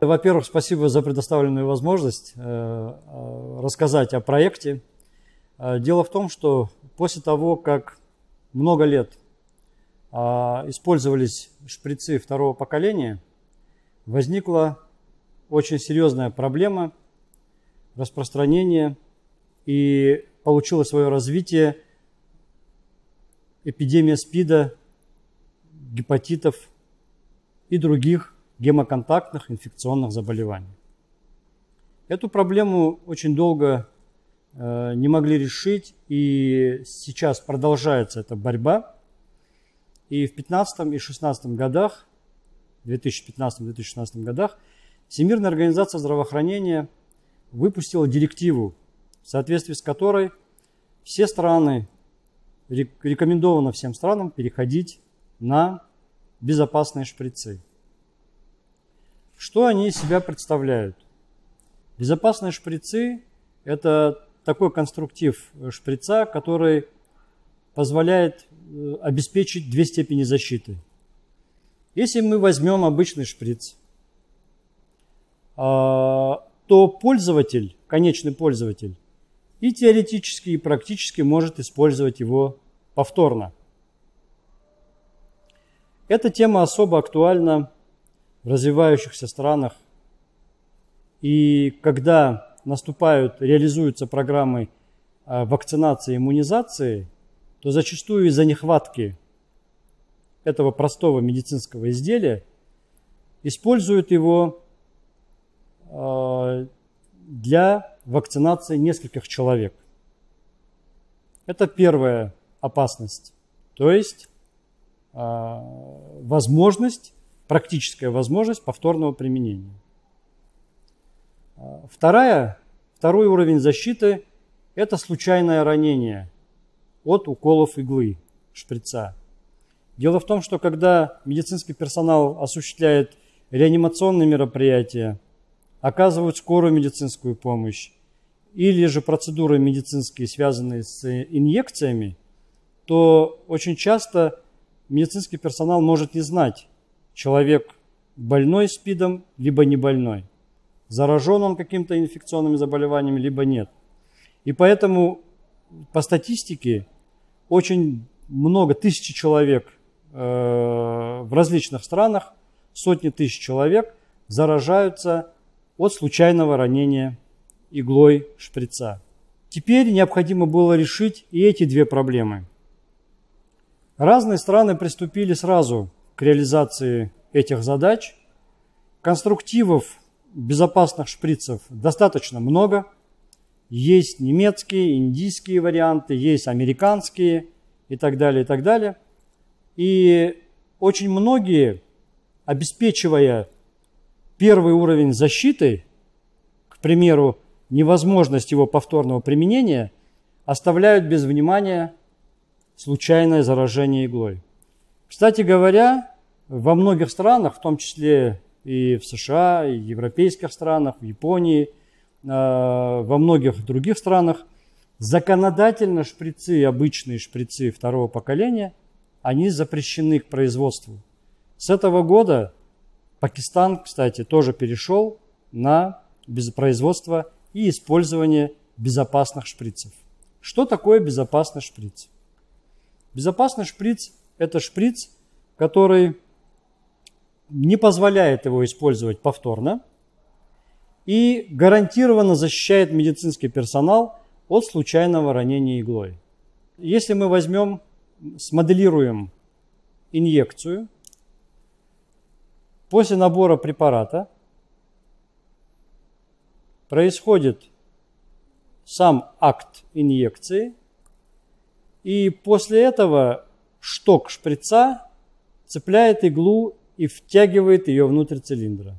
Во-первых, спасибо за предоставленную возможность э, э, рассказать о проекте. Э, дело в том, что после того, как много лет использовались шприцы второго поколения, возникла очень серьезная проблема распространения и получила свое развитие эпидемия СПИДа, гепатитов и других гемоконтактных инфекционных заболеваний. Эту проблему очень долго э, не могли решить, и сейчас продолжается эта борьба. И в 15 и 16 годах, 2015-2016 годах, Всемирная организация здравоохранения выпустила директиву, в соответствии с которой все страны, рекомендовано всем странам переходить на безопасные шприцы. Что они из себя представляют? Безопасные шприцы – это такой конструктив шприца, который позволяет э, обеспечить две степени защиты. Если мы возьмем обычный шприц, а, то пользователь, конечный пользователь, и теоретически, и практически может использовать его повторно. Эта тема особо актуальна в развивающихся странах. И когда наступают, реализуются программы а, вакцинации и иммунизации, то зачастую из-за нехватки этого простого медицинского изделия используют его а, для вакцинации нескольких человек. Это первая опасность. То есть возможность практическая возможность повторного применения. А, вторая, второй уровень защиты – это случайное ранение от уколов иглы, шприца. Дело в том, что когда медицинский персонал осуществляет реанимационные мероприятия, оказывают скорую медицинскую помощь или же процедуры медицинские, связанные с инъекциями, то очень часто медицинский персонал может не знать, человек больной СПИДом, либо не больной. Заражен он каким-то инфекционными заболеваниями, либо нет. И поэтому по статистике очень много, тысячи человек э, в различных странах, сотни тысяч человек заражаются от случайного ранения иглой шприца. Теперь необходимо было решить и эти две проблемы. Разные страны приступили сразу к реализации этих задач. Конструктивов безопасных шприцев достаточно много. Есть немецкие, индийские варианты, есть американские и так далее, и так далее. И очень многие, обеспечивая первый уровень защиты, к примеру, невозможность его повторного применения, оставляют без внимания случайное заражение иглой. Кстати говоря, во многих странах, в том числе и в США, и в европейских странах, в Японии, а, во многих других странах, законодательно шприцы, обычные шприцы второго поколения, они запрещены к производству. С этого года Пакистан, кстати, тоже перешел на производство и использование безопасных шприцев. Что такое безопасный шприц? Безопасный шприц это шприц, который не позволяет его использовать повторно и гарантированно защищает медицинский персонал от случайного ранения иглой. Если мы возьмем, смоделируем инъекцию, после набора препарата происходит сам акт инъекции, и после этого шток шприца цепляет иглу и втягивает ее внутрь цилиндра.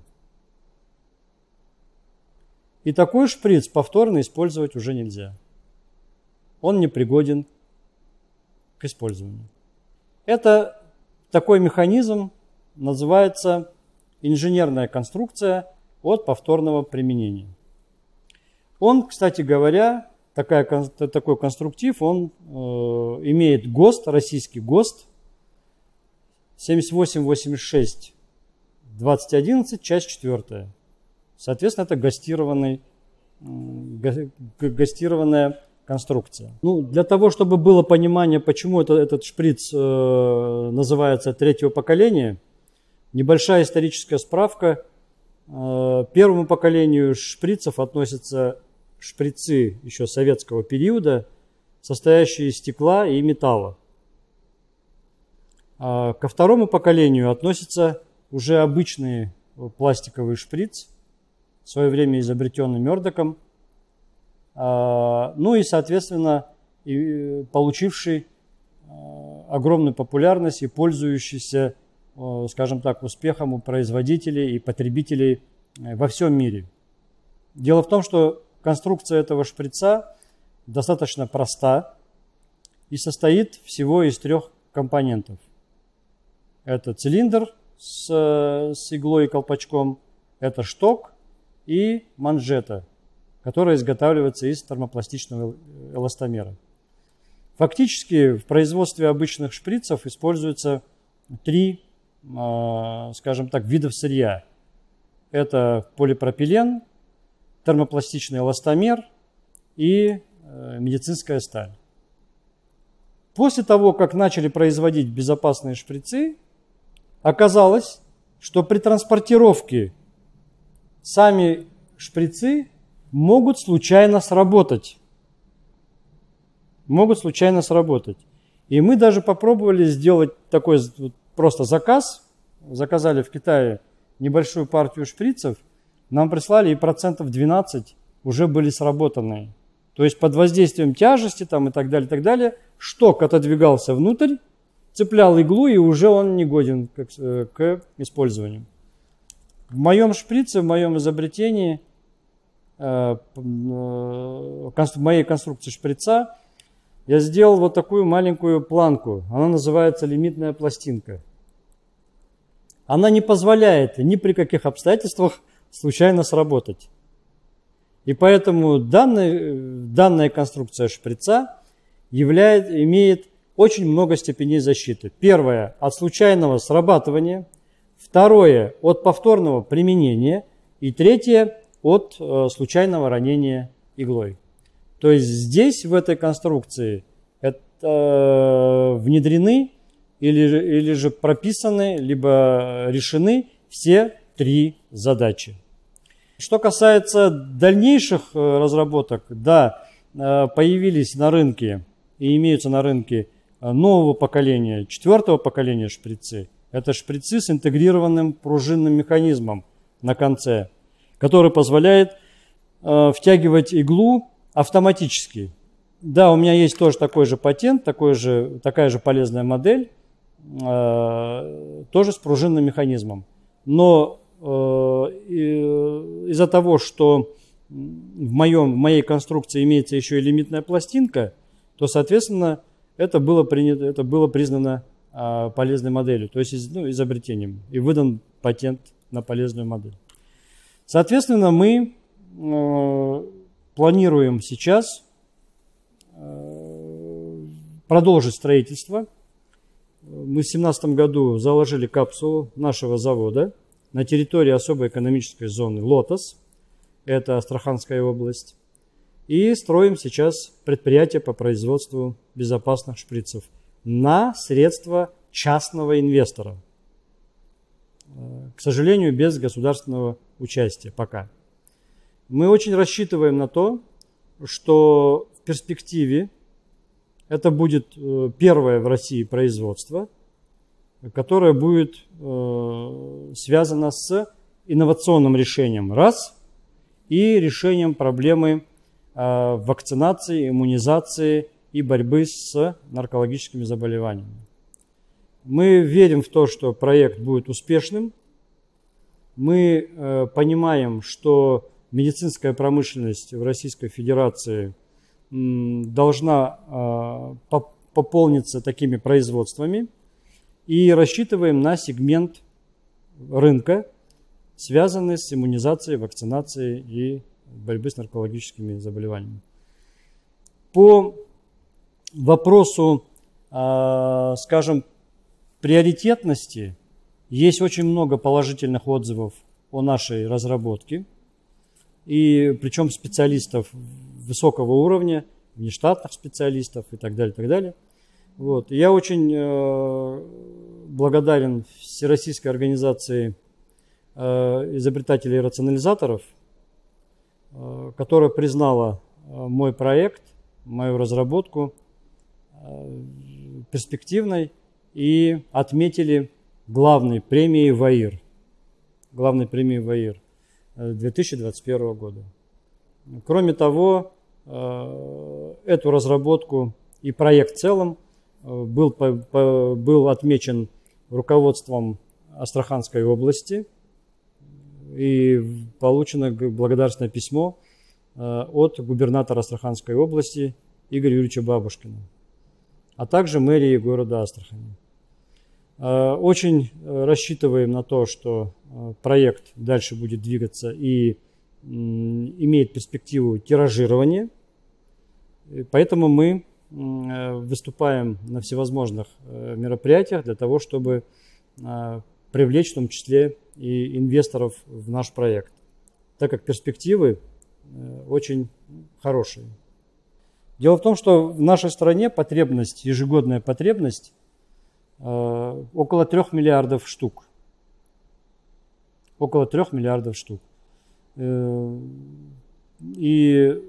И такой шприц повторно использовать уже нельзя. Он не пригоден к использованию. Это такой механизм называется инженерная конструкция от повторного применения. Он, кстати говоря, такая, такой конструктив, он э, имеет ГОСТ, российский ГОСТ 7886 2011, часть 4. Соответственно, это гастированный, гастированная конструкция. Ну, для того, чтобы было понимание, почему это, этот шприц э, называется третьего поколения, небольшая историческая справка. Э, первому поколению шприцев относятся шприцы еще советского периода, состоящие из стекла и металла. А ко второму поколению относятся уже обычный пластиковый шприц, в свое время изобретенный Мердоком, а, ну и, соответственно, получивший а, огромную популярность и пользующийся, скажем так, успехом у производителей и потребителей э, во всем мире. Дело в том, что конструкция этого шприца достаточно проста и состоит всего из трех компонентов. Это цилиндр с, с иглой и колпачком, это шток и манжета, которая изготавливается из термопластичного эластомера. Фактически в производстве обычных шприцев используются три, а, скажем так, видов сырья. Это полипропилен, термопластичный эластомер и э, медицинская сталь. После того, как начали производить безопасные шприцы, оказалось, что при транспортировке сами шприцы могут случайно сработать. Могут случайно сработать. И мы даже попробовали сделать такой просто заказ. Заказали в Китае небольшую партию шприцев. Нам прислали и процентов 12 уже были сработанные. То есть под воздействием тяжести там, и так далее, и так далее, шток отодвигался внутрь, цеплял иглу, и уже он не годен к, э, к использованию. В моем шприце, в моем изобретении, э, э, в моей конструкции шприца, я сделал вот такую маленькую планку. Она называется лимитная пластинка. Она не позволяет ни при каких обстоятельствах случайно сработать. И поэтому данная, данная конструкция шприца являет, имеет очень много степеней защиты. Первое – от случайного срабатывания. Второе – от повторного применения. И третье – от э, случайного ранения иглой. То есть здесь, в этой конструкции, это, э, внедрены или, или же прописаны, либо решены все три задачи. Что касается дальнейших э, разработок, да, э, появились на рынке и имеются на рынке Э, нового поколения, четвертого поколения шприцы. Это шприцы с интегрированным пружинным механизмом на конце, который позволяет втягивать иглу автоматически. Да, у меня есть тоже такой же патент, такой же, такая же полезная модель, э, тоже с пружинным механизмом. Но из-за того, что в, моем, в моей конструкции имеется еще и лимитная пластинка, то, соответственно, это было, принято, это было признано а, полезной моделью, то есть ну, изобретением, и выдан патент на полезную модель. Соответственно, мы э, планируем сейчас э, продолжить строительство. Мы в 2017 году заложили капсулу нашего завода на территории особой экономической зоны «Лотос», это Астраханская область. И строим сейчас предприятие по производству безопасных шприцев на средства частного инвестора. К сожалению, без государственного участия пока. Мы очень рассчитываем на то, что в перспективе это будет э, первое в России производство, которое будет э, связано с инновационным решением раз и решением проблемы вакцинации, иммунизации и борьбы с наркологическими заболеваниями. Мы верим в то, что проект будет успешным. Мы э, понимаем, что медицинская промышленность в Российской Федерации должна э, пополниться такими производствами и рассчитываем на сегмент рынка, связанный с иммунизацией, вакцинацией и борьбой с наркологическими заболеваниями. По вопросу, а, скажем, приоритетности есть очень много положительных отзывов о нашей разработке, и причем специалистов высокого уровня, внештатных специалистов и так далее, и так далее. Вот. Я очень э, благодарен Всероссийской организации э, изобретателей и рационализаторов, э, которая признала э, мой проект, мою разработку э, перспективной и отметили главной премией ВАИР, главной премией ВАИР 2021 э, года. Кроме того, эту разработку и проект в целом э, был, был отмечен руководством Астраханской области и получено благодарственное письмо от губернатора Астраханской области Игоря Юрьевича Бабушкина, а также мэрии города Астрахани. Э, очень э, рассчитываем на то, что э, проект дальше будет двигаться и имеет перспективу тиражирования. Поэтому мы выступаем на всевозможных мероприятиях для того, чтобы привлечь в том числе и инвесторов в наш проект, так как перспективы очень хорошие. Дело в том, что в нашей стране потребность, ежегодная потребность Э, около 3 миллиардов штук. Около 3 миллиардов штук. Э, и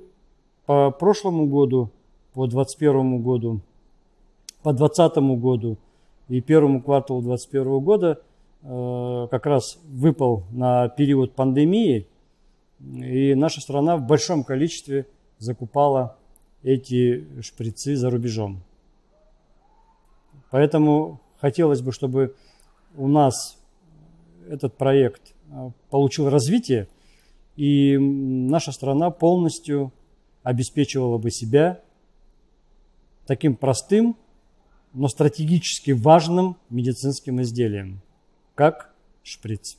по прошлому году, по 2021 году, по 2020 году и первому кварталу 2021 года э, как раз выпал на период пандемии, и наша страна в большом количестве закупала эти шприцы за рубежом. Поэтому хотелось бы, чтобы у нас этот проект а, получил развитие, и наша страна полностью обеспечивала бы себя таким простым, но стратегически важным медицинским изделием, как шприц.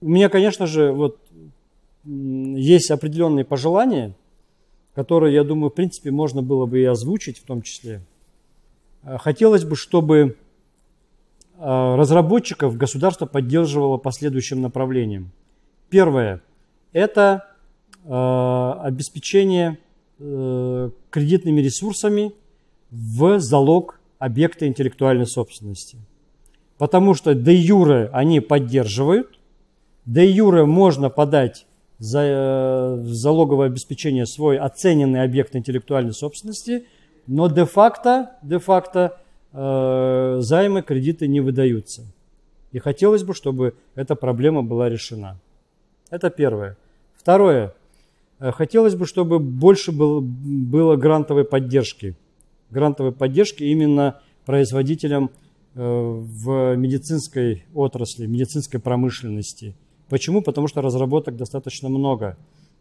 У меня, конечно же, вот есть определенные пожелания, которые, я думаю, в принципе, можно было бы и озвучить в том числе – Э, хотелось бы, чтобы э, разработчиков государство поддерживало по следующим направлениям. Первое – это э, обеспечение кредитными ресурсами в залог объекта интеллектуальной собственности. Потому что де юре они поддерживают, де юре можно подать за залоговое обеспечение свой оцененный объект интеллектуальной собственности – но де-факто, де-факто э, займы, кредиты не выдаются. И хотелось бы, чтобы эта проблема была решена. Это первое. Второе. Э, хотелось бы, чтобы больше было, было грантовой поддержки. Грантовой поддержки именно производителям э, в медицинской отрасли, медицинской промышленности. Почему? Потому что разработок достаточно много.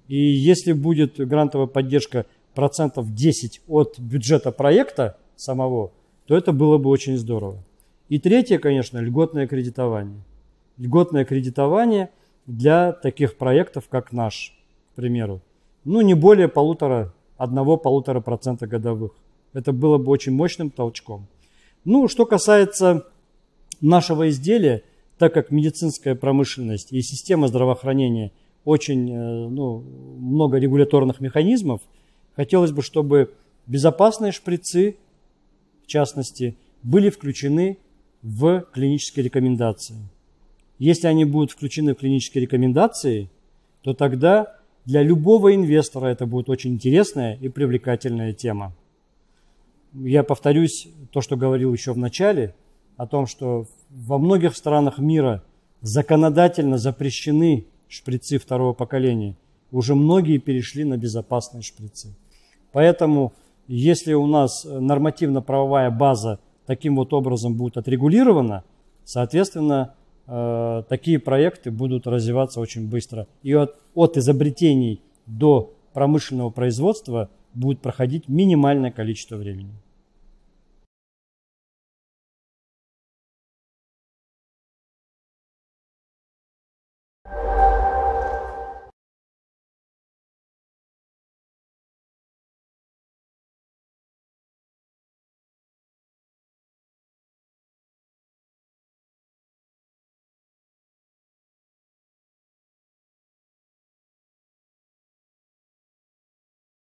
И если будет грантовая поддержка процентов 10 от бюджета проекта самого, то это было бы очень здорово. И третье, конечно, льготное кредитование. Льготное кредитование для таких проектов, как наш, к примеру. Ну, не более полутора, одного-полутора процента годовых. Это было бы очень мощным толчком. Ну, что касается нашего изделия, так как медицинская промышленность и система здравоохранения очень э, ну, много регуляторных механизмов – Хотелось бы, чтобы безопасные шприцы, в частности, были включены в клинические рекомендации. Если они будут включены в клинические рекомендации, то тогда для любого инвестора это будет очень интересная и привлекательная тема. Я повторюсь то, что говорил еще в начале, о том, что во многих странах мира законодательно запрещены шприцы второго поколения. Уже многие перешли на безопасные шприцы. Поэтому, если у нас нормативно-правовая база таким вот образом будет отрегулирована, соответственно, э, такие проекты будут развиваться очень быстро. И от, от изобретений до промышленного производства будет проходить минимальное количество времени.